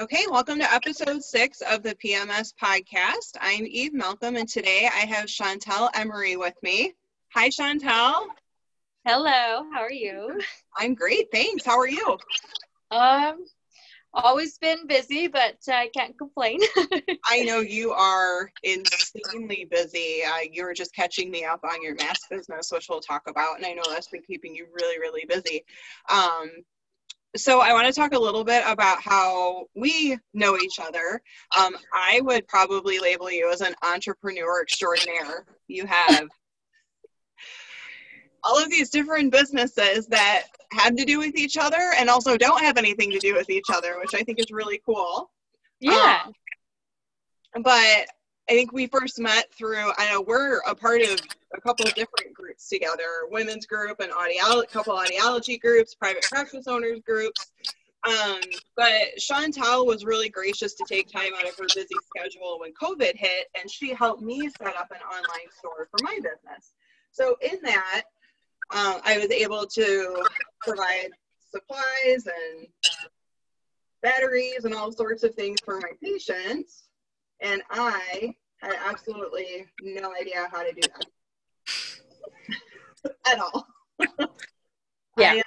Okay, welcome to episode six of the PMS podcast. I'm Eve Malcolm, and today I have Chantelle Emery with me. Hi, Chantelle. Hello, how are you? I'm great, thanks. How are you? Um, always been busy, but I can't complain. I know you are insanely busy. Uh, you were just catching me up on your mask business, which we'll talk about, and I know that's been keeping you really, really busy. Um, so I want to talk a little bit about how we know each other. Um, I would probably label you as an entrepreneur extraordinaire. You have all of these different businesses that have to do with each other and also don't have anything to do with each other, which I think is really cool. Yeah. Um, but I think we first met through, I know we're a part of a couple of different groups together women's group and audio, couple audiology groups, private practice owners groups. Um, but Chantelle was really gracious to take time out of her busy schedule when COVID hit, and she helped me set up an online store for my business. So, in that, um, I was able to provide supplies and batteries and all sorts of things for my patients and I had absolutely no idea how to do that at all. Yeah. I,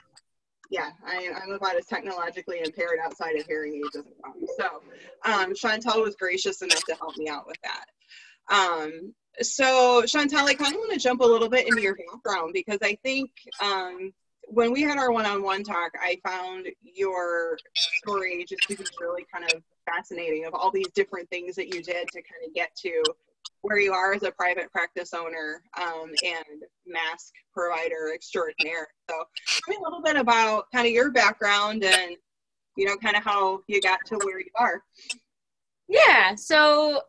yeah, I, am about as technologically impaired outside of hearing aids as it So, um, Chantelle was gracious enough to help me out with that. Um, so, Chantelle, I kind of want to jump a little bit into your background because I think um, when we had our one-on-one talk, I found your story just to be really kind of fascinating of all these different things that you did to kind of get to where you are as a private practice owner um, and mask provider extraordinaire. So tell me a little bit about kind of your background and you know kind of how you got to where you are. Yeah. So.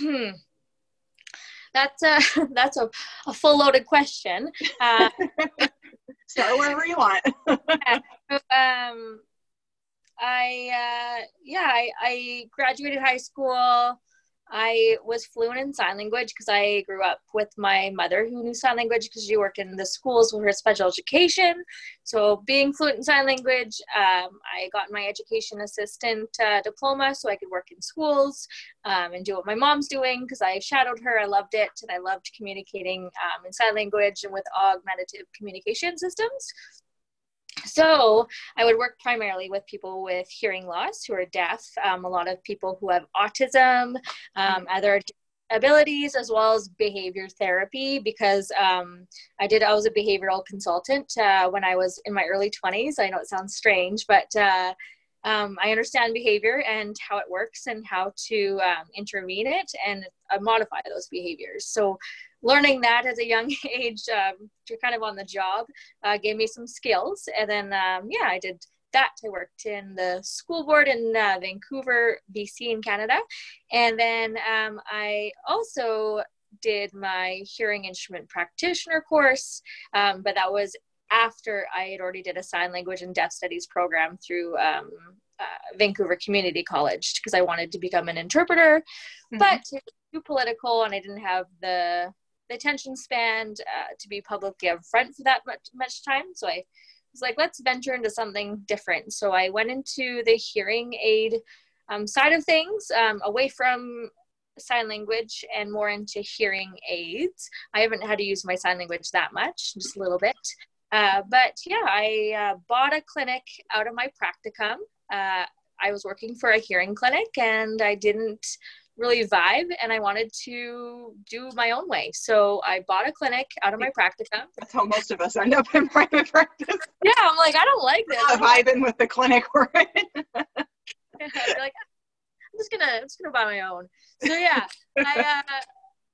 that's a that's a, a full loaded question. Uh, Start wherever you want. yeah, so, um, I uh, yeah, I, I graduated high school. I was fluent in sign language because I grew up with my mother who knew sign language because she worked in the schools with her special education. So, being fluent in sign language, um, I got my education assistant uh, diploma so I could work in schools um, and do what my mom's doing because I shadowed her. I loved it and I loved communicating um, in sign language and with augmentative communication systems. So I would work primarily with people with hearing loss who are deaf, um, a lot of people who have autism, um, mm-hmm. other abilities, as well as behavior therapy. Because um, I did, I was a behavioral consultant uh, when I was in my early 20s. I know it sounds strange, but uh, um, I understand behavior and how it works and how to um, intervene it and uh, modify those behaviors. So learning that at a young age, um, you're kind of on the job, uh, gave me some skills. And then, um, yeah, I did that. I worked in the school board in uh, Vancouver, BC, in Canada. And then um, I also did my hearing instrument practitioner course, um, but that was after I had already did a sign language and deaf studies program through um, uh, Vancouver Community College because I wanted to become an interpreter, mm-hmm. but too political and I didn't have the the attention span uh, to be publicly upfront for that much, much time. So I was like, let's venture into something different. So I went into the hearing aid um, side of things, um, away from sign language and more into hearing aids. I haven't had to use my sign language that much, just a little bit. Uh, but yeah, I uh, bought a clinic out of my practicum. Uh, I was working for a hearing clinic and I didn't really vibe and I wanted to do my own way. So I bought a clinic out of my practicum. That's how most of us end up in private practice. Yeah, I'm like, I don't like this. Not vibing with the clinic we're in. like, I'm just gonna, I'm just gonna buy my own. So yeah, I, uh,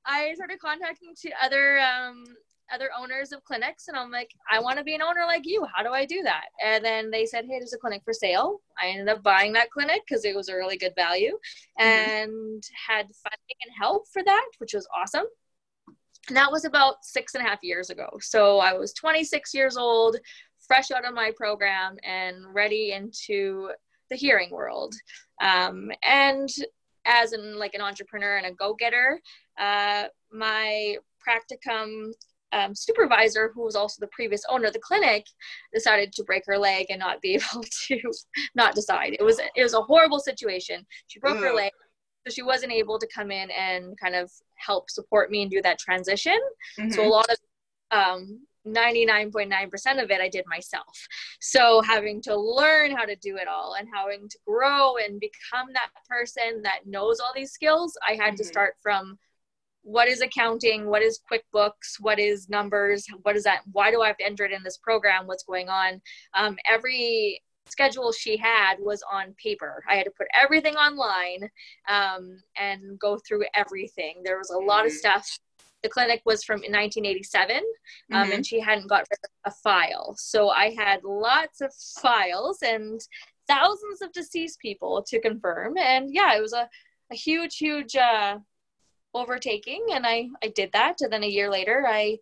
I started contacting to other um, other owners of clinics and I'm like, I want to be an owner like you. How do I do that? And then they said, Hey, there's a clinic for sale. I ended up buying that clinic because it was a really good value mm-hmm. and had funding and help for that, which was awesome. And that was about six and a half years ago. So I was 26 years old, fresh out of my program and ready into the hearing world. Um, and as an like an entrepreneur and a go-getter, uh, my practicum um, supervisor, who was also the previous owner of the clinic, decided to break her leg and not be able to not decide. It was it was a horrible situation. She broke her leg, so she wasn't able to come in and kind of help support me and do that transition. Mm-hmm. So a lot of um, 99.9% of it I did myself. So having to learn how to do it all and having to grow and become that person that knows all these skills, I had mm-hmm. to start from what is accounting, what is QuickBooks, what is numbers, what is that, why do I have to enter it in this program, what's going on. Um, every schedule she had was on paper. I had to put everything online um, and go through everything. There was a lot of mm-hmm. stuff the clinic was from 1987 um, mm-hmm. and she hadn't got a file so i had lots of files and thousands of deceased people to confirm and yeah it was a, a huge huge uh, overtaking and I, I did that and then a year later i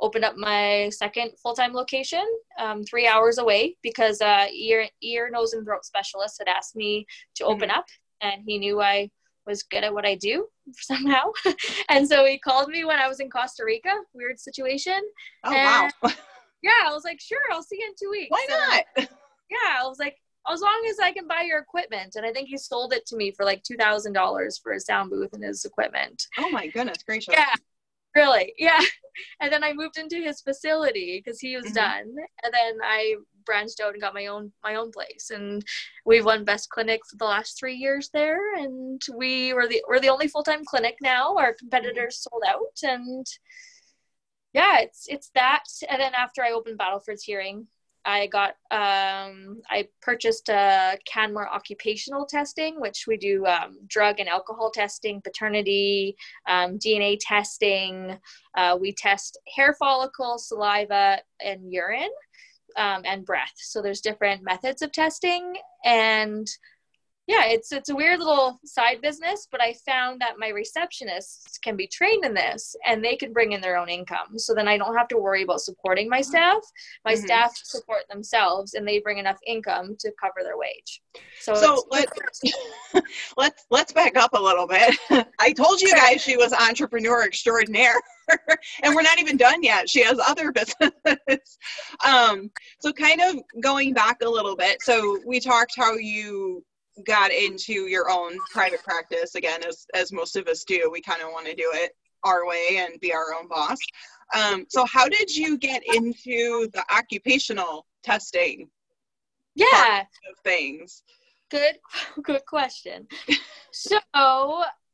opened up my second full-time location um, three hours away because uh, ear, ear nose and throat specialist had asked me to open mm-hmm. up and he knew i was good at what I do somehow. and so he called me when I was in Costa Rica. Weird situation. Oh and wow. yeah, I was like, sure, I'll see you in two weeks. Why not? Yeah, I was like, as long as I can buy your equipment. And I think he sold it to me for like two thousand dollars for his sound booth and his equipment. Oh my goodness gracious. Yeah. Really? Yeah. And then I moved into his facility because he was mm-hmm. done. And then I branched out and got my own my own place. And we've won best clinic for the last three years there. And we were the we're the only full time clinic now. Our competitors sold out and yeah, it's it's that. And then after I opened Battleford's hearing, I got um, I purchased a Canmore occupational testing, which we do um, drug and alcohol testing, paternity, um, DNA testing. Uh, we test hair follicle, saliva, and urine, um, and breath. So there's different methods of testing, and yeah, it's it's a weird little side business, but I found that my receptionists can be trained in this and they can bring in their own income. So then I don't have to worry about supporting my staff. My mm-hmm. staff support themselves and they bring enough income to cover their wage. So, so let's let's let's back up a little bit. I told you guys she was entrepreneur extraordinaire. and we're not even done yet. She has other businesses. um, so kind of going back a little bit. So we talked how you got into your own private practice again as as most of us do. We kind of want to do it our way and be our own boss. Um, so how did you get into the occupational testing yeah. things? Good good question. So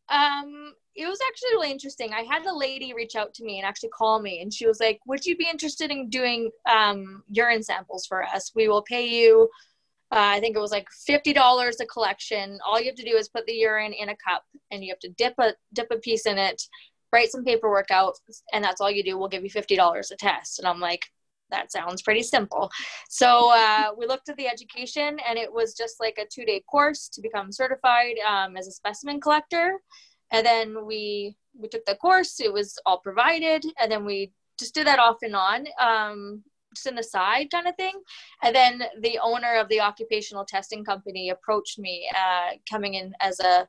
um it was actually really interesting. I had a lady reach out to me and actually call me and she was like would you be interested in doing um, urine samples for us? We will pay you uh, I think it was like fifty dollars a collection. All you have to do is put the urine in a cup, and you have to dip a dip a piece in it, write some paperwork out, and that's all you do. We'll give you fifty dollars a test. And I'm like, that sounds pretty simple. So uh, we looked at the education, and it was just like a two day course to become certified um, as a specimen collector. And then we we took the course. It was all provided, and then we just did that off and on. Um, just an aside kind of thing. And then the owner of the occupational testing company approached me, uh, coming in as a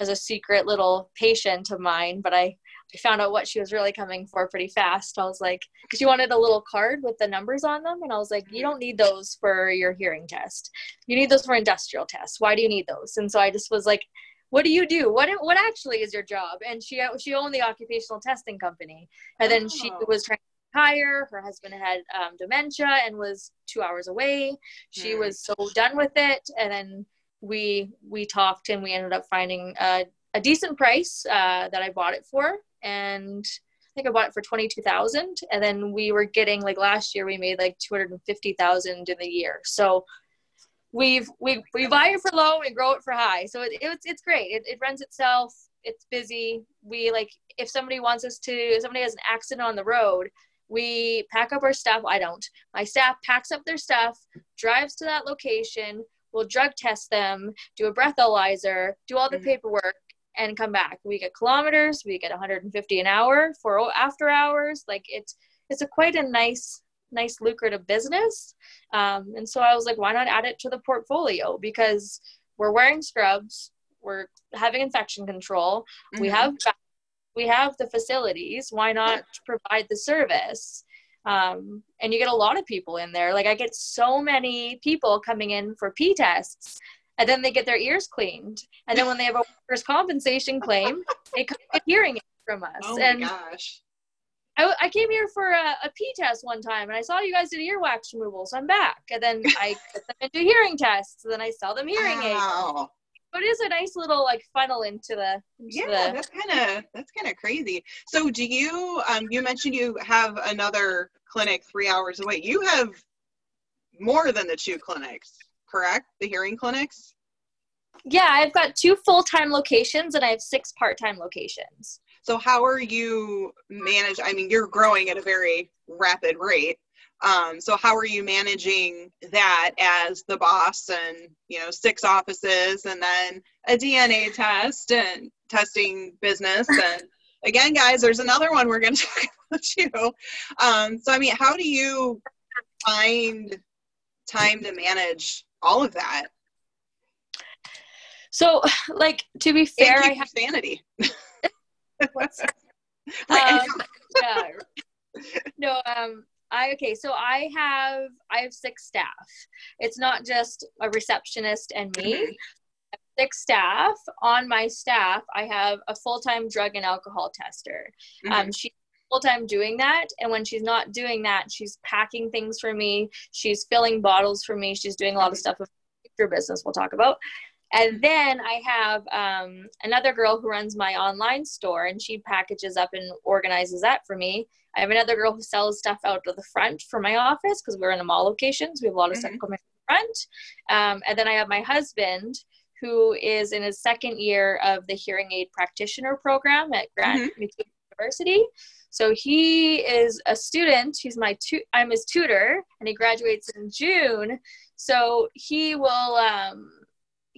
as a secret little patient of mine, but I, I found out what she was really coming for pretty fast. I was like, because she wanted a little card with the numbers on them, and I was like, you don't need those for your hearing test. You need those for industrial tests. Why do you need those? And so I just was like, what do you do? What what actually is your job? And she she owned the occupational testing company, and then oh. she was trying hire. Her husband had um, dementia and was two hours away. She mm. was so done with it, and then we we talked and we ended up finding a, a decent price uh, that I bought it for, and I think I bought it for twenty two thousand. And then we were getting like last year we made like two hundred and fifty thousand in the year. So we've we we buy it for low and grow it for high. So it, it's it's great. It, it runs itself. It's busy. We like if somebody wants us to, if somebody has an accident on the road, we pack up our stuff. I don't. My staff packs up their stuff, drives to that location, we'll drug test them, do a breathalyzer, do all the mm-hmm. paperwork, and come back. We get kilometers, we get 150 an hour for after hours. Like it's it's a quite a nice nice lucrative business. Um, and so I was like, why not add it to the portfolio? Because we're wearing scrubs, we're having infection control, mm-hmm. we have we have the facilities. Why not provide the service? Um, and you get a lot of people in there. Like I get so many people coming in for P tests, and then they get their ears cleaned, and then when they have a workers' compensation claim, they come get hearing it from us. Oh my and gosh. I, I came here for a, a P test one time, and I saw you guys did earwax removal, so I'm back. And then I put them into hearing tests, and then I sell them hearing aids. But it is a nice little like funnel into the into Yeah, the, that's kind of that's kind of crazy. So, do you? Um, you mentioned you have another clinic three hours away. You have more than the two clinics, correct? The hearing clinics. yeah. I've got two full time locations, and I have six part time locations. So, how are you manage? I mean, you're growing at a very rapid rate. Um, so, how are you managing that as the boss and you know six offices and then a DNA test and testing business and again, guys, there's another one we're going to talk about too. Um, so, I mean, how do you find time to manage all of that? So, like to be fair, I have sanity. um, yeah. No, um, I okay. So I have I have six staff. It's not just a receptionist and me. Mhm. Have Six staff. On my staff, I have a full time drug and alcohol tester. Mhm. Um, she's full time doing that, and when she's not doing that, she's packing things for me. She's filling bottles for me. She's doing a lot of stuff with your business. We'll talk about. And then I have um, another girl who runs my online store, and she packages up and organizes that for me. I have another girl who sells stuff out of the front for my office because we're in a mall location, so We have a lot of stuff Mhm. coming from the front. Um, and then I have my husband who is in his second year of the hearing aid practitioner program at Grant MacEwan University. So he is a student. He's my tu- I'm his tutor, and he graduates in June. So he will um,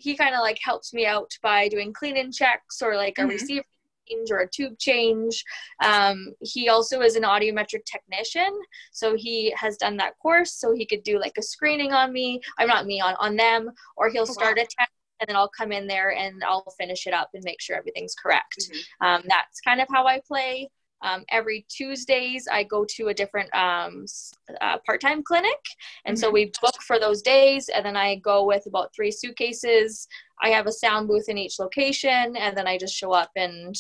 he kind of like helps me out by doing clean-in checks or like a Mhm. receiver change or a tube change. Um, he also is an audiometric technician, so he has done that course, so he could do like a screening on me. I'm not me on on them, or he'll Oh, start a test and then I'll come in there and I'll finish it up and make sure everything's correct. Mhm. Um, that's kind of how I play. Um, every Tuesdays, I go to a different um, uh, part time clinic. And so Mhm. we book for those days. And then I go with about three suitcases. I have a sound booth in each location. And then I just show up and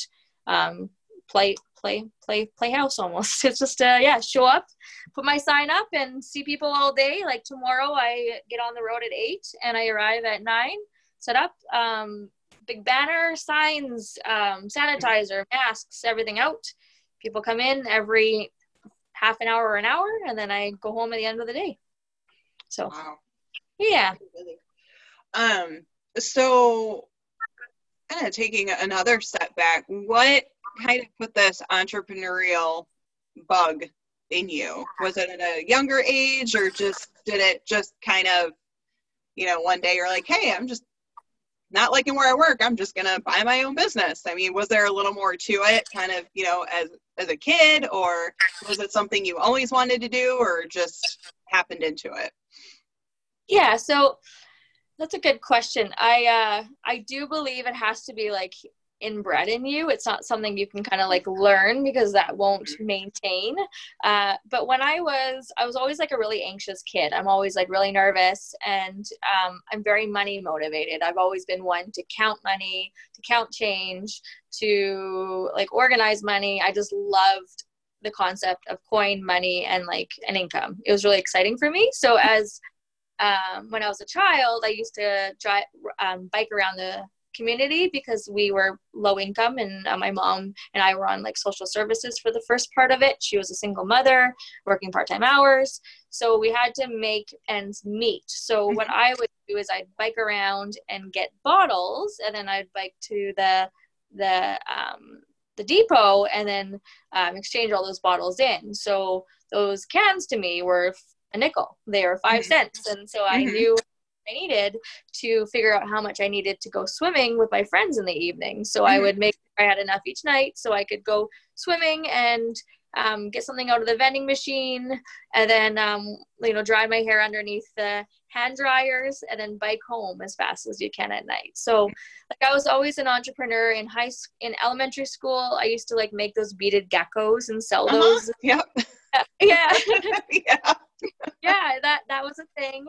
um, play, play, play, play house almost. It's just, uh, yeah, show up, put my sign up, and see people all day. Like tomorrow, I get on the road at eight and I arrive at nine, set up. Um, big banner, signs, um, sanitizer, masks, everything out. People come in every half an hour or an hour, and then I go home at the end of the day. So Wow. yeah, Um, so kind of taking another step back, what kind of put this entrepreneurial bug in you? Was it at a younger age or just did it just kind of, you know, one day you're like, hey, I'm just not liking where I work. I'm just gonna buy my own business. I mean, was there a little more to it, kind of, you know, as as a kid, or was it something you always wanted to do, or just happened into it? yeah. So that's a good question. I uh, I do believe it has to be like inbred in you. It's not something you can kind of like learn because that won't maintain. Uh, but when I was, I was always like a really anxious kid. I'm always like really nervous and um, I'm very money motivated. I've always been one to count money, to count change, to like organize money. I just loved the concept of coin money and like an income. It was really exciting for me. So as um, when I was a child, I used to drive, um, bike around the community because we were low income and uh, my mom and I were on like social services for the first part of it. She was a single mother working part-time hours. So we had to make ends meet. So what I would do is I'd bike around and get bottles and then I'd bike to the the um, the depot and then um, exchange all those bottles in. So those cans to me were a nickel. They were 5 Mhm. cents. And so I Mhm. knew I needed to figure out how much I needed to go swimming with my friends in the evening. So I Mhm. would make sure I had enough each night so I could go swimming and um, get something out of the vending machine, and then um, you know dry my hair underneath the hand dryers, and then bike home as fast as you can at night. So like I was always an entrepreneur in high school, in elementary school. I used to like make those beaded geckos and sell uh-huh. those. Yep. Yeah. yeah. yeah. That that was a thing.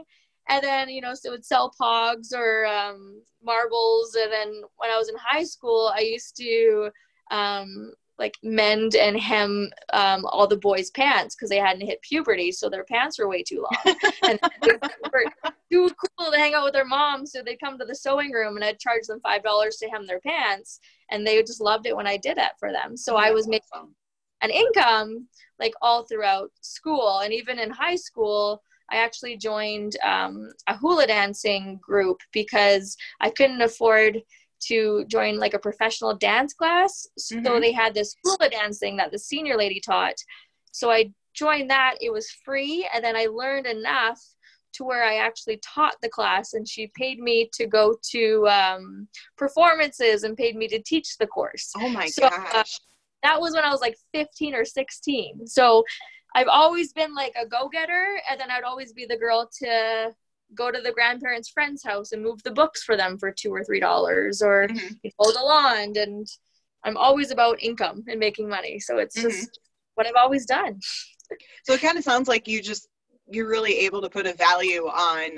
And then you know, so it would sell pogs or um, marbles. And then when I was in high school, I used to um, like mend and hem um, all the boys' pants because they hadn't hit puberty, so their pants were way too long. and they were too cool to hang out with their mom, so they'd come to the sewing room and I'd charge them five dollars to hem their pants, and they just loved it when I did that for them. So I was making an income like all throughout school, and even in high school. I actually joined um, a hula dancing group because I couldn't afford to join like a professional dance class. So mm-hmm. they had this hula dancing that the senior lady taught. So I joined that. It was free. And then I learned enough to where I actually taught the class and she paid me to go to um, performances and paid me to teach the course. Oh my so, uh, gosh. Uh, that was when I was like 15 or 16. So I've always been like a go getter and then I'd always be the girl to go to the grandparents' friend's house and move the books for them for two or three dollars or mm-hmm. mow the lawn and i'm always about income and making money so it's mm-hmm. just what i've always done so it kind of sounds like you just you're really able to put a value on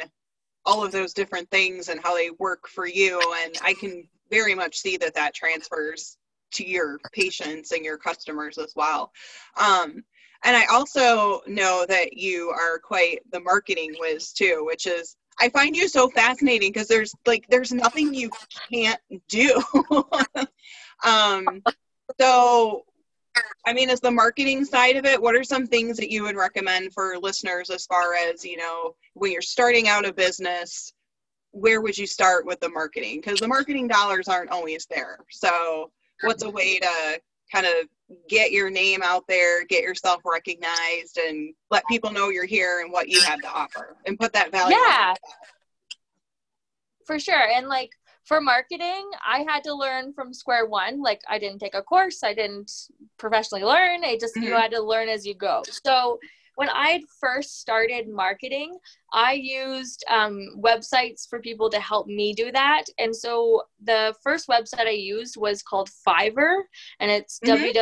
all of those different things and how they work for you and i can very much see that that transfers to your patients and your customers as well um, and I also know that you are quite the marketing whiz too, which is I find you so fascinating because there's like there's nothing you can't do. um, so I mean, as the marketing side of it, what are some things that you would recommend for listeners as far as, you know, when you're starting out a business, where would you start with the marketing? Because the marketing dollars aren't always there. So, what's a way to kind of get your name out there, get yourself recognized, and let people know you're here and what you have to offer, and put that value. Yeah, for sure. And like for marketing, I had to learn from square one. Like I didn't take a course, I didn't professionally learn. I just mm-hmm. you had to learn as you go. So when I first started marketing, I used um, websites for people to help me do that. And so the first website I used was called Fiverr, and it's mm-hmm.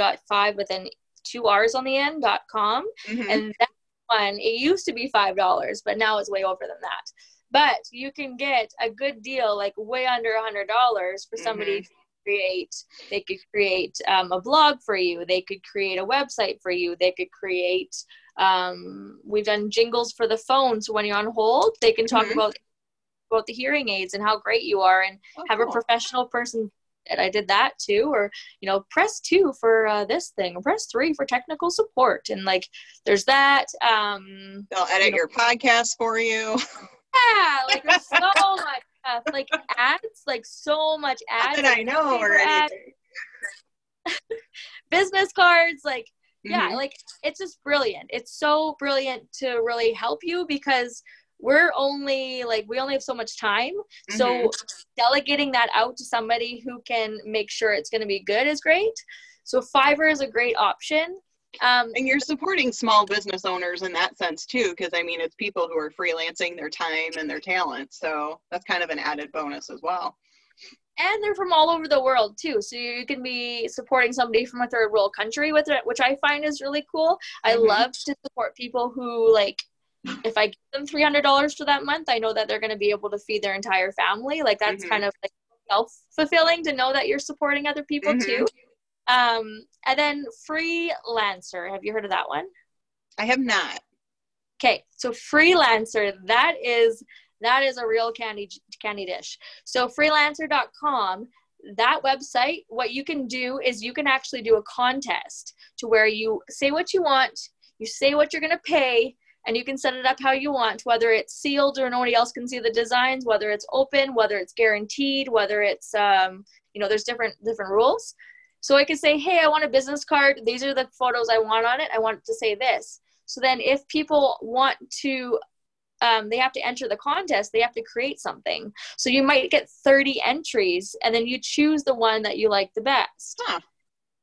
www.five within two R's on the end dot com. Mm-hmm. And that one, it used to be five dollars, but now it's way over than that. But you can get a good deal, like way under a hundred dollars for somebody mm-hmm create they could create um, a blog for you they could create a website for you they could create um, we've done jingles for the phone so when you're on hold they can talk mm-hmm. about about the hearing aids and how great you are and oh, have cool. a professional person and I did that too, or you know, press two for uh, this thing, or press three for technical support, and like, there's that. Um, They'll edit you know, your podcast for you. Yeah, like there's so much stuff, like ads, like so much ads. And I know already. Business cards, like yeah, mm-hmm. like it's just brilliant. It's so brilliant to really help you because we're only like we only have so much time. Mm-hmm. So delegating that out to somebody who can make sure it's going to be good is great. So Fiverr is a great option. Um, and you're supporting small business owners in that sense too, because I mean, it's people who are freelancing their time and their talent. So that's kind of an added bonus as well. And they're from all over the world too. So you can be supporting somebody from a third world country with it, which I find is really cool. I mm-hmm. love to support people who like if I give them three hundred dollars for that month, I know that they're going to be able to feed their entire family. Like that's mm-hmm. kind of like self fulfilling to know that you're supporting other people mm-hmm. too. Um, and then freelancer. Have you heard of that one? I have not. Okay, so freelancer. That is that is a real candy candy dish. So freelancer.com. That website, what you can do is you can actually do a contest to where you say what you want, you say what you're going to pay, and you can set it up how you want, whether it's sealed or nobody else can see the designs, whether it's open, whether it's guaranteed, whether it's um, you know, there's different different rules. So I could say, hey, I want a business card. These are the photos I want on it. I want to say this. So then if people want to, um, they have to enter the contest, they have to create something. So you might get 30 entries and then you choose the one that you like the best. Huh.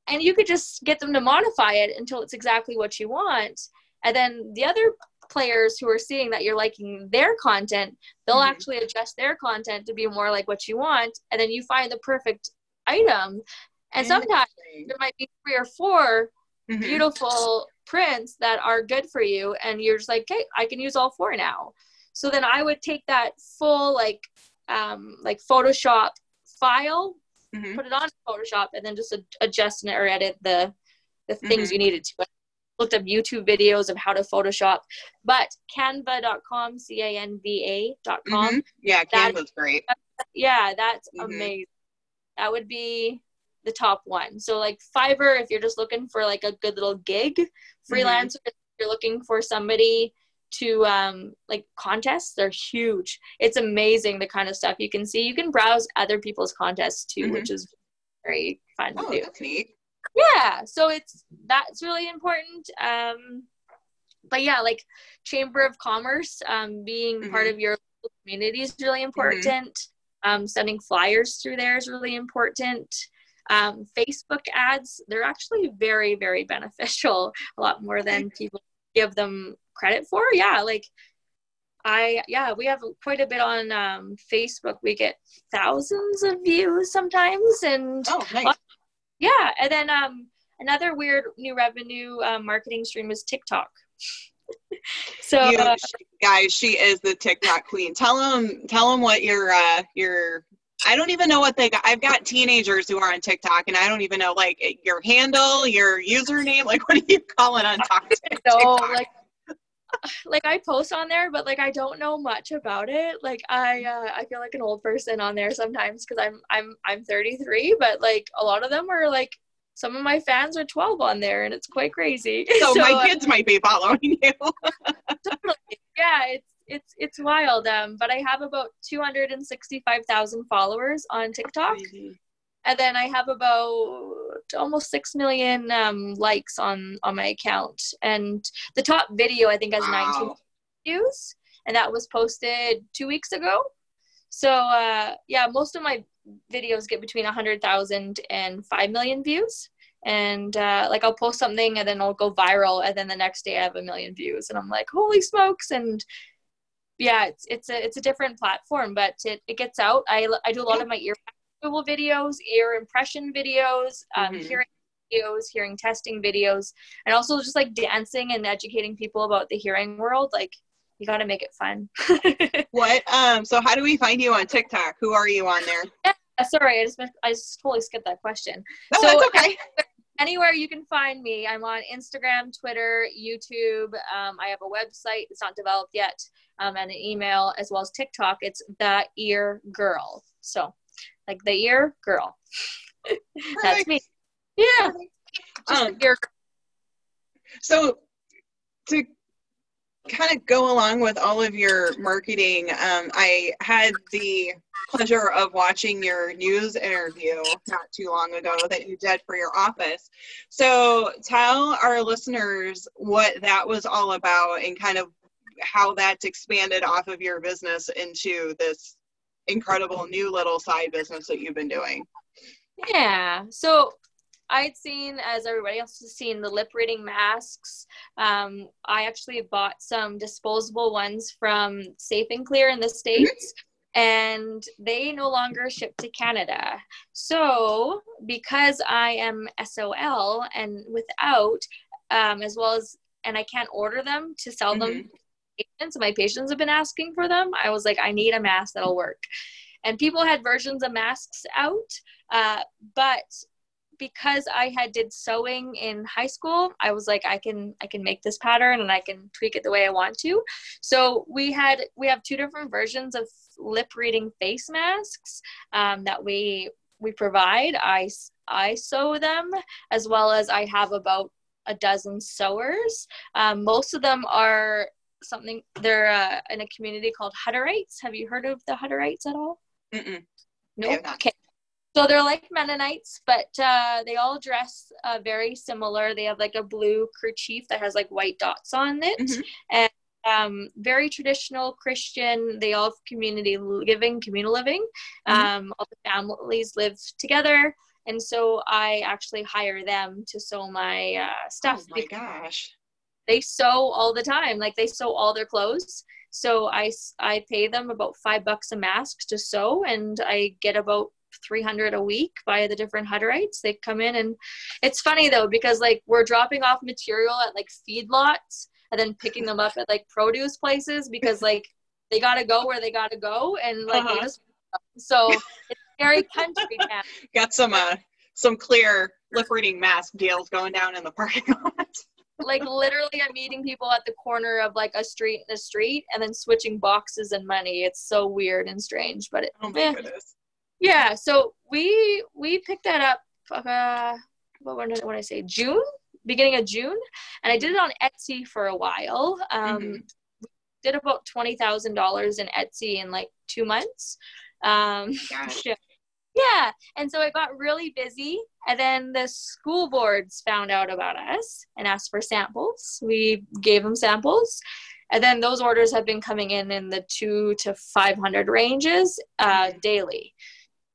and you could just get them to modify it until it's exactly what you want and then the other players who are seeing that you're liking their content they'll mm-hmm. actually adjust their content to be more like what you want and then you find the perfect item and sometimes there might be three or 4 mm-hmm. beautiful prints that are good for you and you're just like okay i can use all four now so then i would take that full like um like photoshop file mm-hmm. put it on photoshop and then just adjust or edit the the things mm-hmm. you needed to looked up youtube videos of how to photoshop but canva.com c-a-n-v-a.com mm-hmm. yeah canva's great yeah that's mm-hmm. amazing that would be the top one. So like Fiverr, if you're just looking for like a good little gig, mm-hmm. freelancer, mm-hmm. if you're looking for somebody to um like contests, they're huge. It's amazing the kind of stuff you can see. You can browse other people's contests too, mm-hmm. which is very fun oh, to do. Yeah, so it's that's really important. Um but yeah, like Chamber of Commerce, um, being mm-hmm. part of your community is really mm-hmm. important. Um, sending flyers through there is really important. Um, Facebook ads, they're actually very, very beneficial, a lot more than people give them credit for. Yeah, like I, yeah, we have quite a bit on um, Facebook. We get thousands of views sometimes. And oh, nice. yeah, and then um, another weird new revenue uh, marketing stream is TikTok. so you, uh, guys she is the tiktok queen tell them tell them what your uh your I don't even know what they got. I've got teenagers who are on TikTok, and I don't even know like your handle, your username. Like, what do you call it on TikTok? No, like, like I post on there, but like I don't know much about it. Like, I uh, I feel like an old person on there sometimes because I'm I'm I'm 33, but like a lot of them are like some of my fans are 12 on there, and it's quite crazy. So, so my kids uh, might be following you. totally. Yeah, it's it's it's wild. Um, but I have about two hundred and sixty-five thousand followers on TikTok, and then I have about almost six million um, likes on on my account. And the top video I think has wow. nineteen views, and that was posted two weeks ago. So uh, yeah, most of my videos get between 100,000 and 5 million views and uh, like I'll post something and then it'll go viral and then the next day I have a million views and I'm like holy smokes and yeah, it's it's a it's a different platform, but it, it gets out. I I do a lot of my ear videos, ear impression videos, um, mm-hmm. hearing videos, hearing testing videos, and also just like dancing and educating people about the hearing world. Like you got to make it fun. what? Um. So how do we find you on TikTok? Who are you on there? Yeah, sorry, I just I just totally skipped that question. No, so, that's okay anywhere you can find me. I'm on Instagram, Twitter, YouTube. Um, I have a website. It's not developed yet, um, and an email as well as TikTok. It's the Ear Girl. So, like the Ear Girl. That's me. Yeah. Um. So, to kind of go along with all of your marketing, um, I had the pleasure of watching your news interview not too long ago that you did for your office. So tell our listeners what that was all about and kind of how that's expanded off of your business into this incredible new little side business that you've been doing. Yeah. So I'd seen, as everybody else has seen, the lip reading masks. Um, I actually bought some disposable ones from Safe and Clear in the States. and they no longer ship to Canada. So, because I am SOL and without, um, as well as, and I can't order them to sell mm-hmm. them patients, my patients have been asking for them. I was like, I need a mask that'll work. And people had versions of masks out, uh, but because I had did sewing in high school, I was like, I can I can make this pattern and I can tweak it the way I want to. So we had we have two different versions of lip reading face masks um, that we we provide. I I sew them as well as I have about a dozen sewers. Um, most of them are something they're uh, in a community called Hutterites. Have you heard of the Hutterites at all? Mm-mm. No. Nope. Okay. So they're like Mennonites, but uh, they all dress uh, very similar. They have like a blue kerchief that has like white dots on it, mm-hmm. and um, very traditional Christian. They all have community living, communal living. Mm-hmm. Um, all the families live together, and so I actually hire them to sew my uh, stuff. Oh my gosh! They sew all the time. Like they sew all their clothes. So I I pay them about five bucks a mask to sew, and I get about 300 a week via the different Hutterites. They come in and it's funny though because like we're dropping off material at like feedlots and then picking them up at like produce places because like they gotta go where they gotta go and like uh-huh. just, so it's very country now. Got some uh some clear lip reading mask deals going down in the parking lot. like literally I'm meeting people at the corner of like a street in a street and then switching boxes and money. It's so weird and strange, but it, oh my eh. goodness. Yeah, so we we picked that up uh what did what I say? June? Beginning of June. And I did it on Etsy for a while. Um mm-hmm. did about twenty thousand dollars in Etsy in like two months. Um yeah. yeah. And so it got really busy. And then the school boards found out about us and asked for samples. We gave them samples and then those orders have been coming in in the two to 500 ranges uh, mm-hmm. daily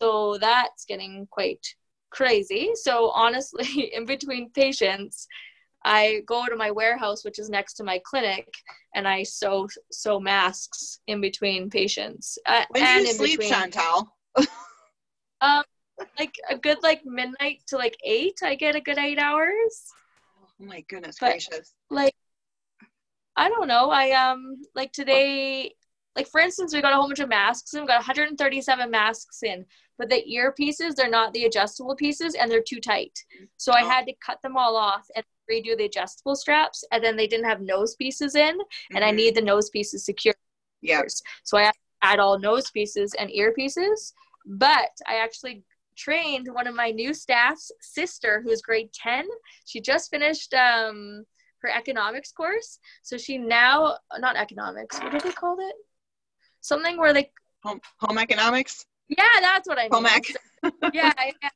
so that's getting quite crazy. So honestly, in between patients, I go to my warehouse, which is next to my clinic, and I sew sew masks in between patients. Uh, when do you sleep, between, Chantelle? um, like a good like midnight to like eight. I get a good eight hours. Oh my goodness but, gracious! Like, I don't know. I um like today. Like for instance, we got a whole bunch of masks and we got 137 masks in but the ear pieces they're not the adjustable pieces and they're too tight so i oh. had to cut them all off and redo the adjustable straps and then they didn't have nose pieces in mm-hmm. and i mm-hmm. need the nose pieces secure yes so i had to add all nose pieces and ear pieces but i actually trained one of my new staff's sister who's grade 10 she just finished um, her economics course so she now not economics what do they call it something where they home, home economics yeah, that's what I mean. So, yeah, yeah.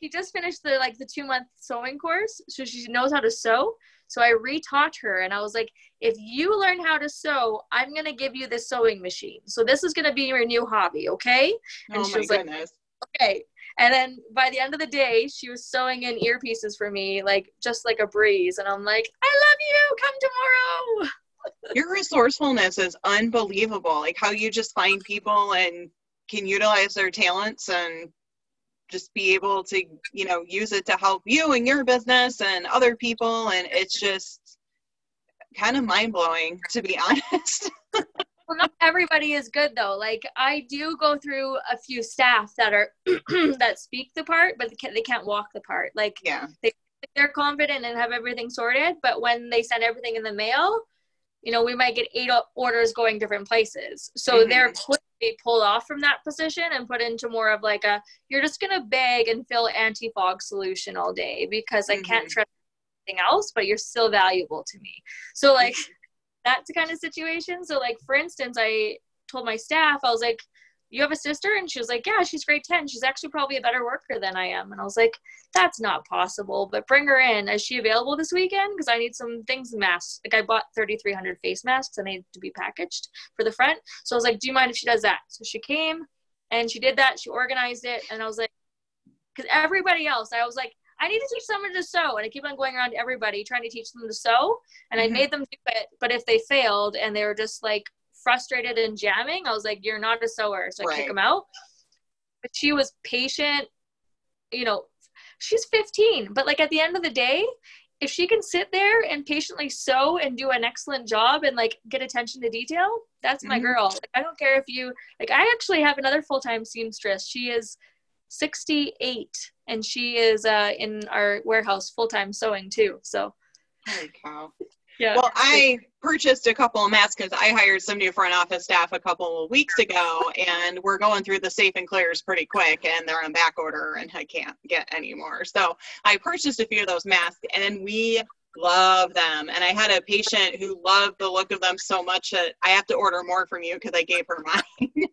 She just finished the like the two month sewing course, so she knows how to sew. So I retaught her, and I was like, if you learn how to sew, I'm gonna give you this sewing machine. So this is gonna be your new hobby, okay? And oh she was goodness. like, okay. And then by the end of the day, she was sewing in earpieces for me, like just like a breeze. And I'm like, I love you. Come tomorrow. Your resourcefulness is unbelievable. Like how you just find people and can utilize their talents and just be able to you know use it to help you and your business and other people. And it's just kind of mind-blowing to be honest. Well not everybody is good though. Like i do go through a few staff that are that speak the part but they can't, they can't walk the part. Like yeah. they, they're confident and have everything sorted but when they send everything in the mail you know we might get eight orders going different places so mm-hmm. they're be pulled off from that position and put into more of like a you're just gonna beg and fill anti-fog solution all day because mm-hmm. I can't mm-hmm. trust anything else, but you're still valuable to me. So like that's the kind of situation. So like for instance, I told my staff, I was like, you have a sister? And she was like, yeah, she's grade 10. She's actually probably a better worker than I am. And I was like, that's not possible, but bring her in. Is she available this weekend? Because I need some things masks. Like I bought 3,300 face masks and they need to be packaged for the front. So I was like, do you mind if she does that? So she came and she did that. She organized it. And I was like, because everybody else, I was like, I need to teach someone to sew. And I keep on going around to everybody trying to teach them to sew. And mm-hmm. I made them do it. But if they failed and they were just like, frustrated and jamming, I was like, "You're not a sewer," so I right. kick him out. But she was patient. You know, she's 15, but like at the end of the day, if she can sit there and patiently sew and do an excellent job and like get attention to detail, that's my mm-hmm. girl. Like, I don't care if you like. I actually have another full time seamstress. She is 68 and she is uh, in our warehouse full time sewing too. So. Holy cow. Yeah. Well, I purchased a couple of masks because I hired some new front office staff a couple of weeks ago, and we're going through the safe and clears pretty quick, and they're on back order, and I can't get any more. So I purchased a few of those masks, and we love them. And I had a patient who loved the look of them so much that I have to order more from you because I gave her mine.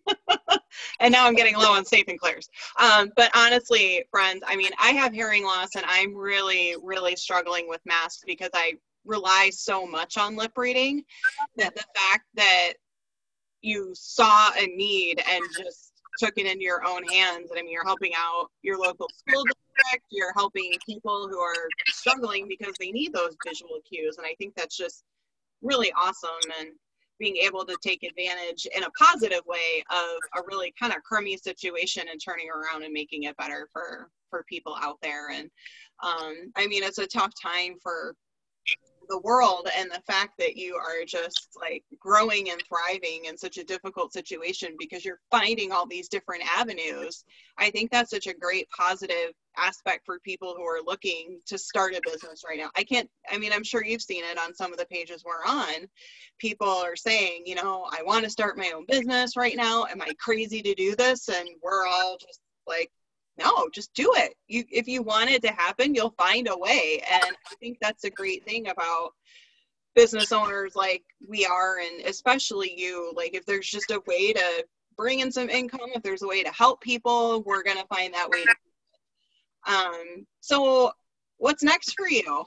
and now I'm getting low on safe and clears. Um, but honestly, friends, I mean, I have hearing loss and I'm really, really struggling with masks because I rely so much on lip reading that the fact that you saw a need and just took it into your own hands and I mean you're helping out your local school district, you're helping people who are struggling because they need those visual cues. And I think that's just really awesome. And being able to take advantage in a positive way of a really kind of crummy situation and turning around and making it better for for people out there and um, i mean it's a tough time for the world and the fact that you are just like growing and thriving in such a difficult situation because you're finding all these different avenues i think that's such a great positive aspect for people who are looking to start a business right now. I can't i mean i'm sure you've seen it on some of the pages we're on. People are saying you know i want to start my own business right now. Am i crazy to do this? And we're all just like no just do it. You if you want it to happen you'll find a way. And i think that's a great thing about business owners like we are and especially you. Like if there's just a way to bring in some income if there's a way to help people we're going to find that way. Um so what's next for you?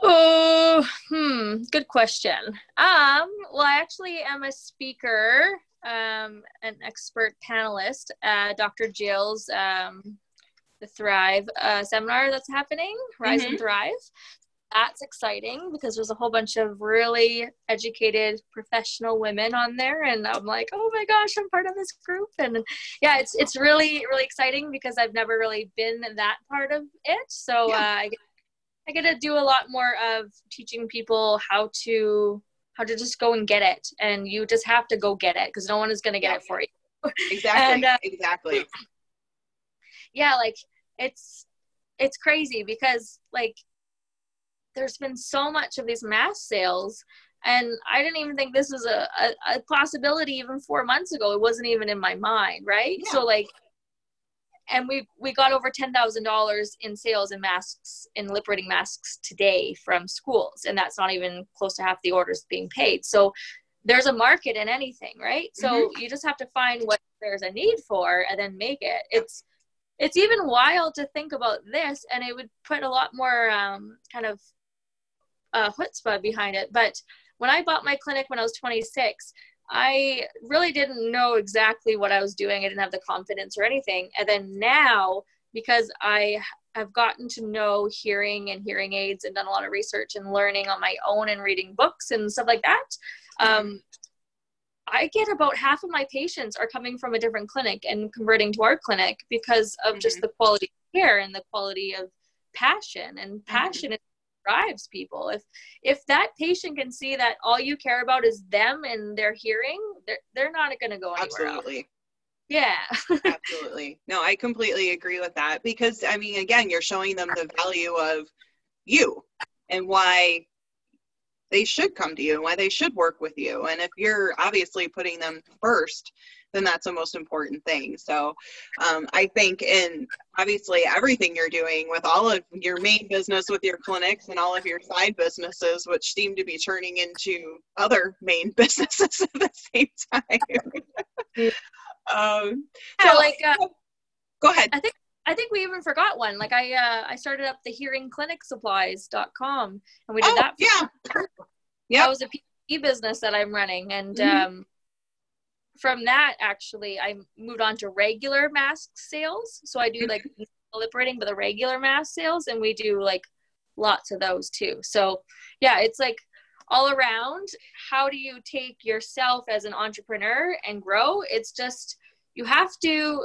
Oh hmm good question. Um well i actually am a speaker um, an expert panelist, uh, Dr. Jill's um, the Thrive uh, seminar that's happening, Rise mm-hmm. and Thrive. That's exciting because there's a whole bunch of really educated professional women on there, and I'm like, oh my gosh, I'm part of this group, and yeah, it's it's really really exciting because I've never really been that part of it. So yeah. uh, I, get, I get to do a lot more of teaching people how to how to just go and get it. And you just have to go get it because no one is going to get it for you. Exactly and, uh, exactly. Yeah like it's it's crazy because like there's been so much of these mass sales and i didn't even think this was a, a, a possibility even four months ago. It wasn't even in my mind right? Yeah. so like and we we got over ten thousand dollars in sales in masks in lip reading masks today from schools, and that's not even close to half the orders being paid. So there's a market in anything, right? So mm-hmm. you just have to find what there's a need for and then make it. It's it's even wild to think about this, and it would put a lot more um, kind of uh, chutzpah behind it. But when I bought my clinic when I was 26, I really didn't know exactly what I was doing. I didn't have the confidence or anything. And then now, because I have gotten to know hearing and hearing aids and done a lot of research and learning on my own and reading books and stuff like that, um, I get about half of my patients are coming from a different clinic and converting to our clinic because of mm-hmm. just the quality of care and the quality of passion. And mm-hmm. passion mm-hmm. is drives people. If if that patient can see that all you care about is them and their hearing they're, they're not going to go anywhere absolutely. Else. yeah. Absolutely. No i completely agree with that because i mean again you're showing them the value of you and why they should come to you and why they should work with you and if you're obviously putting them first then that's the most important thing. So um, I think in obviously everything you're doing with all of your main business with your clinics and all of your side businesses, which seem to be turning into other main businesses at the same time. um, so, like, uh, go ahead. I think I think we even forgot one. Like I uh, I started up the hearingclinicsupplies.com and we did oh, that. yeah. Yeah. That was a PE business that I'm running and mm-hmm. um from that actually i moved on to regular mask sales so i do like lip reading but the regular mask sales and we do like lots of those too so yeah it's like all around how do you take yourself as an entrepreneur and grow it's just you have to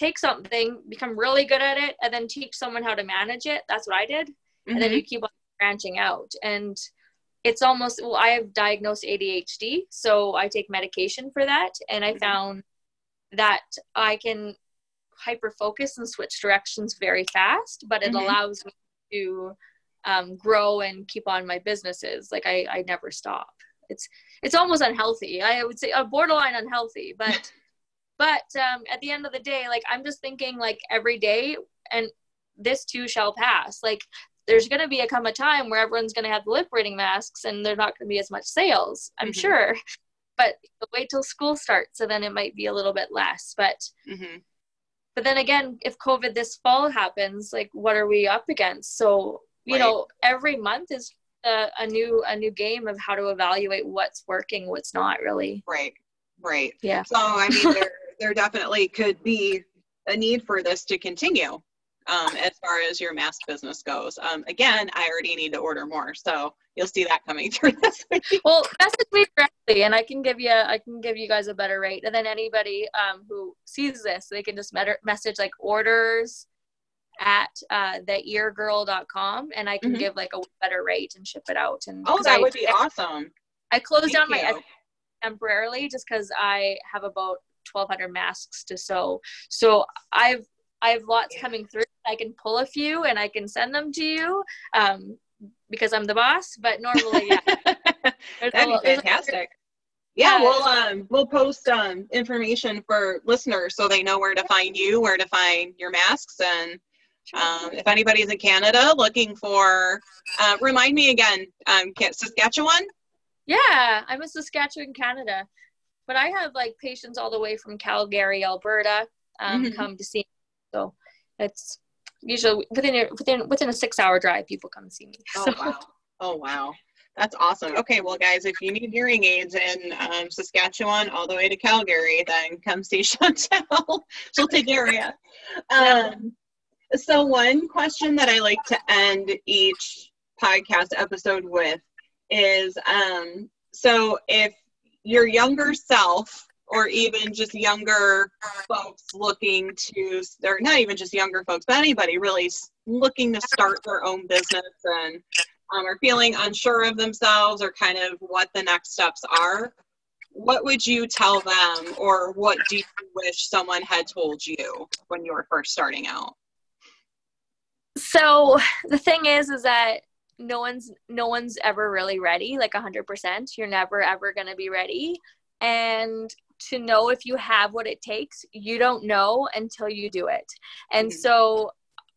take something become really good at it and then teach someone how to manage it that's what i did mm-hmm. and then you mm-hmm. keep on branching out and it's almost well i have diagnosed adhd so i take medication for that and i mm-hmm. found that i can hyper focus and switch directions very fast but it mm-hmm. allows me to um, grow and keep on my businesses like I, I never stop it's it's almost unhealthy i would say a borderline unhealthy but but um, at the end of the day like i'm just thinking like every day and this too shall pass. Like there's going to be a come a time where everyone's going to have the lip reading masks and there's not going to be as much sales i'm mm-hmm. sure. But wait till school starts so then it might be a little bit less. But mm-hmm. but then again if covid this fall happens like what are we up against? So you right. know every month is a, a new a new game of how to evaluate what's working what's not really. Right. Right. Yeah. So i mean there there definitely could be a need for this to continue um, as far as your mask business goes. Um, again, I already need to order more, so you'll see that coming through this week. Well, message me directly, and I can give you I can give you guys a better rate. And then anybody um, who sees this, they can just message like orders at uh, theeargirl.com and I can mm-hmm. give like a better rate and ship it out. And oh, that I, would be awesome. I closed Thank down you. my temporarily just because I have about 1,200 masks to sew. So I've I have lots yeah. coming through. I can pull a few and I can send them to you um, because I'm the boss. But normally, yeah, that'd be fantastic. Yeah, we'll um we'll post um information for listeners so they know where to find you, where to find your masks, and um, if anybody's in Canada looking for, uh, remind me again, um, Saskatchewan. Yeah, I'm in Saskatchewan, Canada, but I have like patients all the way from Calgary, Alberta, um, mm-hmm. come to see. Me. So it's usually within a, within within a six hour drive, people come see me. Oh so. wow! Oh wow! That's awesome. Okay, well, guys, if you need hearing aids in um, Saskatchewan all the way to Calgary, then come see Chantelle. She'll take care of you. Um, so, one question that I like to end each podcast episode with is um, so if your younger self or even just younger folks looking to, or not even just younger folks, but anybody really looking to start their own business and um, are feeling unsure of themselves or kind of what the next steps are, what would you tell them or what do you wish someone had told you when you were first starting out? So the thing is, is that no one's no one's ever really ready like 100% you're never ever going to be ready. And to know if you have what it takes you don't know until you do it. And mm-hmm. so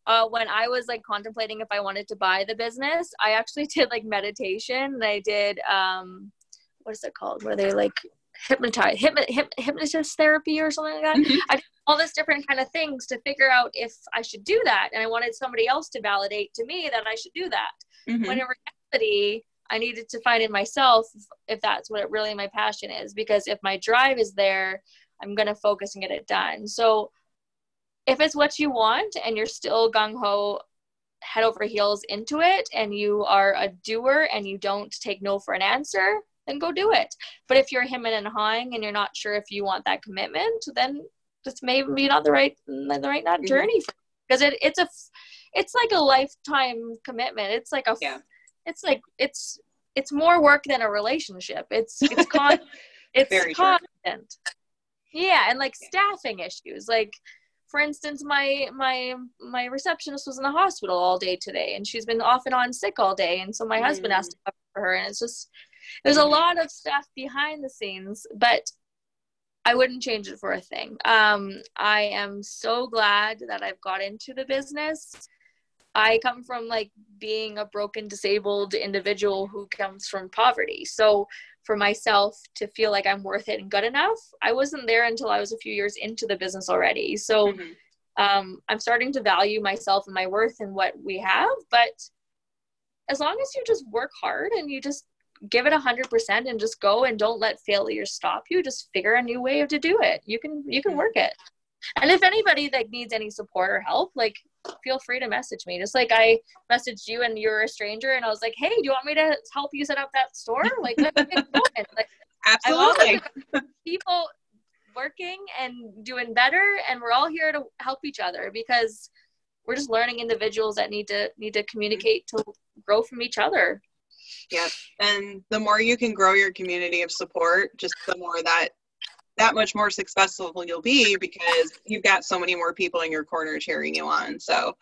uh, when i was like contemplating if i wanted to buy the business i actually did like meditation. And i did um what is it called? Where they like hypnotize hypno, hip, hypnotist therapy or something like that mm-hmm. i did all this different kind of things to figure out if i should do that and i wanted somebody else to validate to me that i should do that mm-hmm. when in reality I needed to find in myself if that's what it really my passion is. Because if my drive is there, I'm going to focus and get it done. So if it's what you want and you're still gung ho, head over heels into it, and you are a doer and you don't take no for an answer, then go do it. But if you're hemming and hawing and you're not sure if you want that commitment, then it's maybe not the right the right not mm-hmm. journey because it, it's a it's like a lifetime commitment. It's like a yeah it's like it's it's more work than a relationship. It's it's con it's Very constant. True. Yeah, and like staffing issues. Like for instance, my my my receptionist was in the hospital all day today, and she's been off and on sick all day, and so my mm. husband has to cover for her, and it's just there's a lot of stuff behind the scenes, but I wouldn't change it for a thing. Um, I am so glad that I've got into the business. I come from like being a broken, disabled individual who comes from poverty. So for myself to feel like I'm worth it and good enough, I wasn't there until I was a few years into the business already. So mm-hmm. um, I'm starting to value myself and my worth and what we have. But as long as you just work hard and you just give it a hundred percent and just go and don't let failure stop you, just figure a new way to do it. You can you can work it. And if anybody like needs any support or help, like feel free to message me. Just like I messaged you and you're a stranger and I was like, hey, do you want me to help you set up that store? Like, like absolutely. people working and doing better and we're all here to help each other because we're just learning individuals that need to need to communicate to grow from each other. Yeah. And the more you can grow your community of support, just the more that that much more successful you'll be because you've got so many more people in your corner cheering you on. So,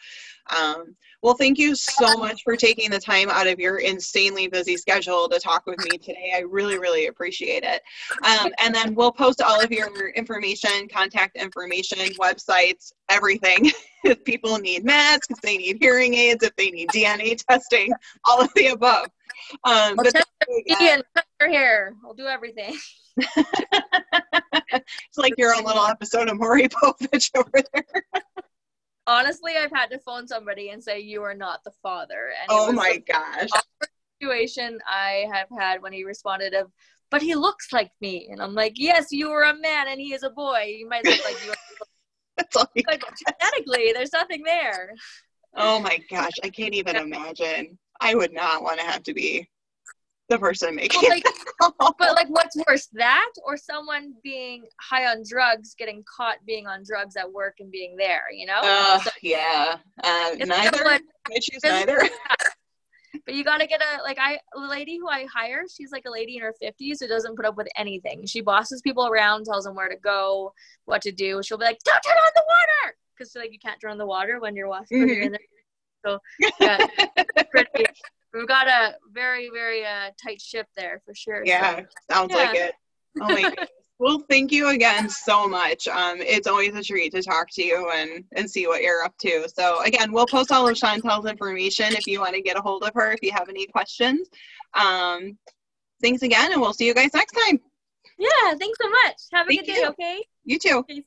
um, well, thank you so much for taking the time out of your insanely busy schedule to talk with me today. I really, really appreciate it. Um, and then we'll post all of your information, contact information, websites, everything. if people need masks, if they need hearing aids, if they need DNA testing, all of the above. Um, but test and cut your hair. I'll do everything. it's like your own little episode of Maury Povich over there. Honestly, I've had to phone somebody and say you are not the father. And oh my gosh! Situation I have had when he responded of, but he looks like me, and I'm like, yes, you are a man and he is a boy. You might look like you. It's like, Like genetically, there's nothing there. oh my gosh, I can't even imagine. I would not want to have to be the person making Well, like, but like, what's worse, that or someone being high on drugs, getting caught being on drugs at work and being there? You know. Ugh, So yeah. Uh, neither. someone- neither. But you gotta get a like I a lady who I hire. She's like a lady in her fifties who doesn't put up with anything. She bosses people around, tells them where to go, what to do. She'll be like, "Don't turn on the water," because like you can't turn on the water when you're washing. when you're Mhm. So yeah, pretty, we've got a very very uh, tight ship there for sure. Yeah, So, sounds like it. Oh my goodness. Well, thank you again so much. Um, it's always a treat to talk to you and and see what you're up to. So again, we'll post all of Chantelle's information if you want to get a hold of her if you have any questions. Um, thanks again, and we'll see you guys next time. yeah, thanks so much. Have a Thank good day. you. Okay. You too. Okay.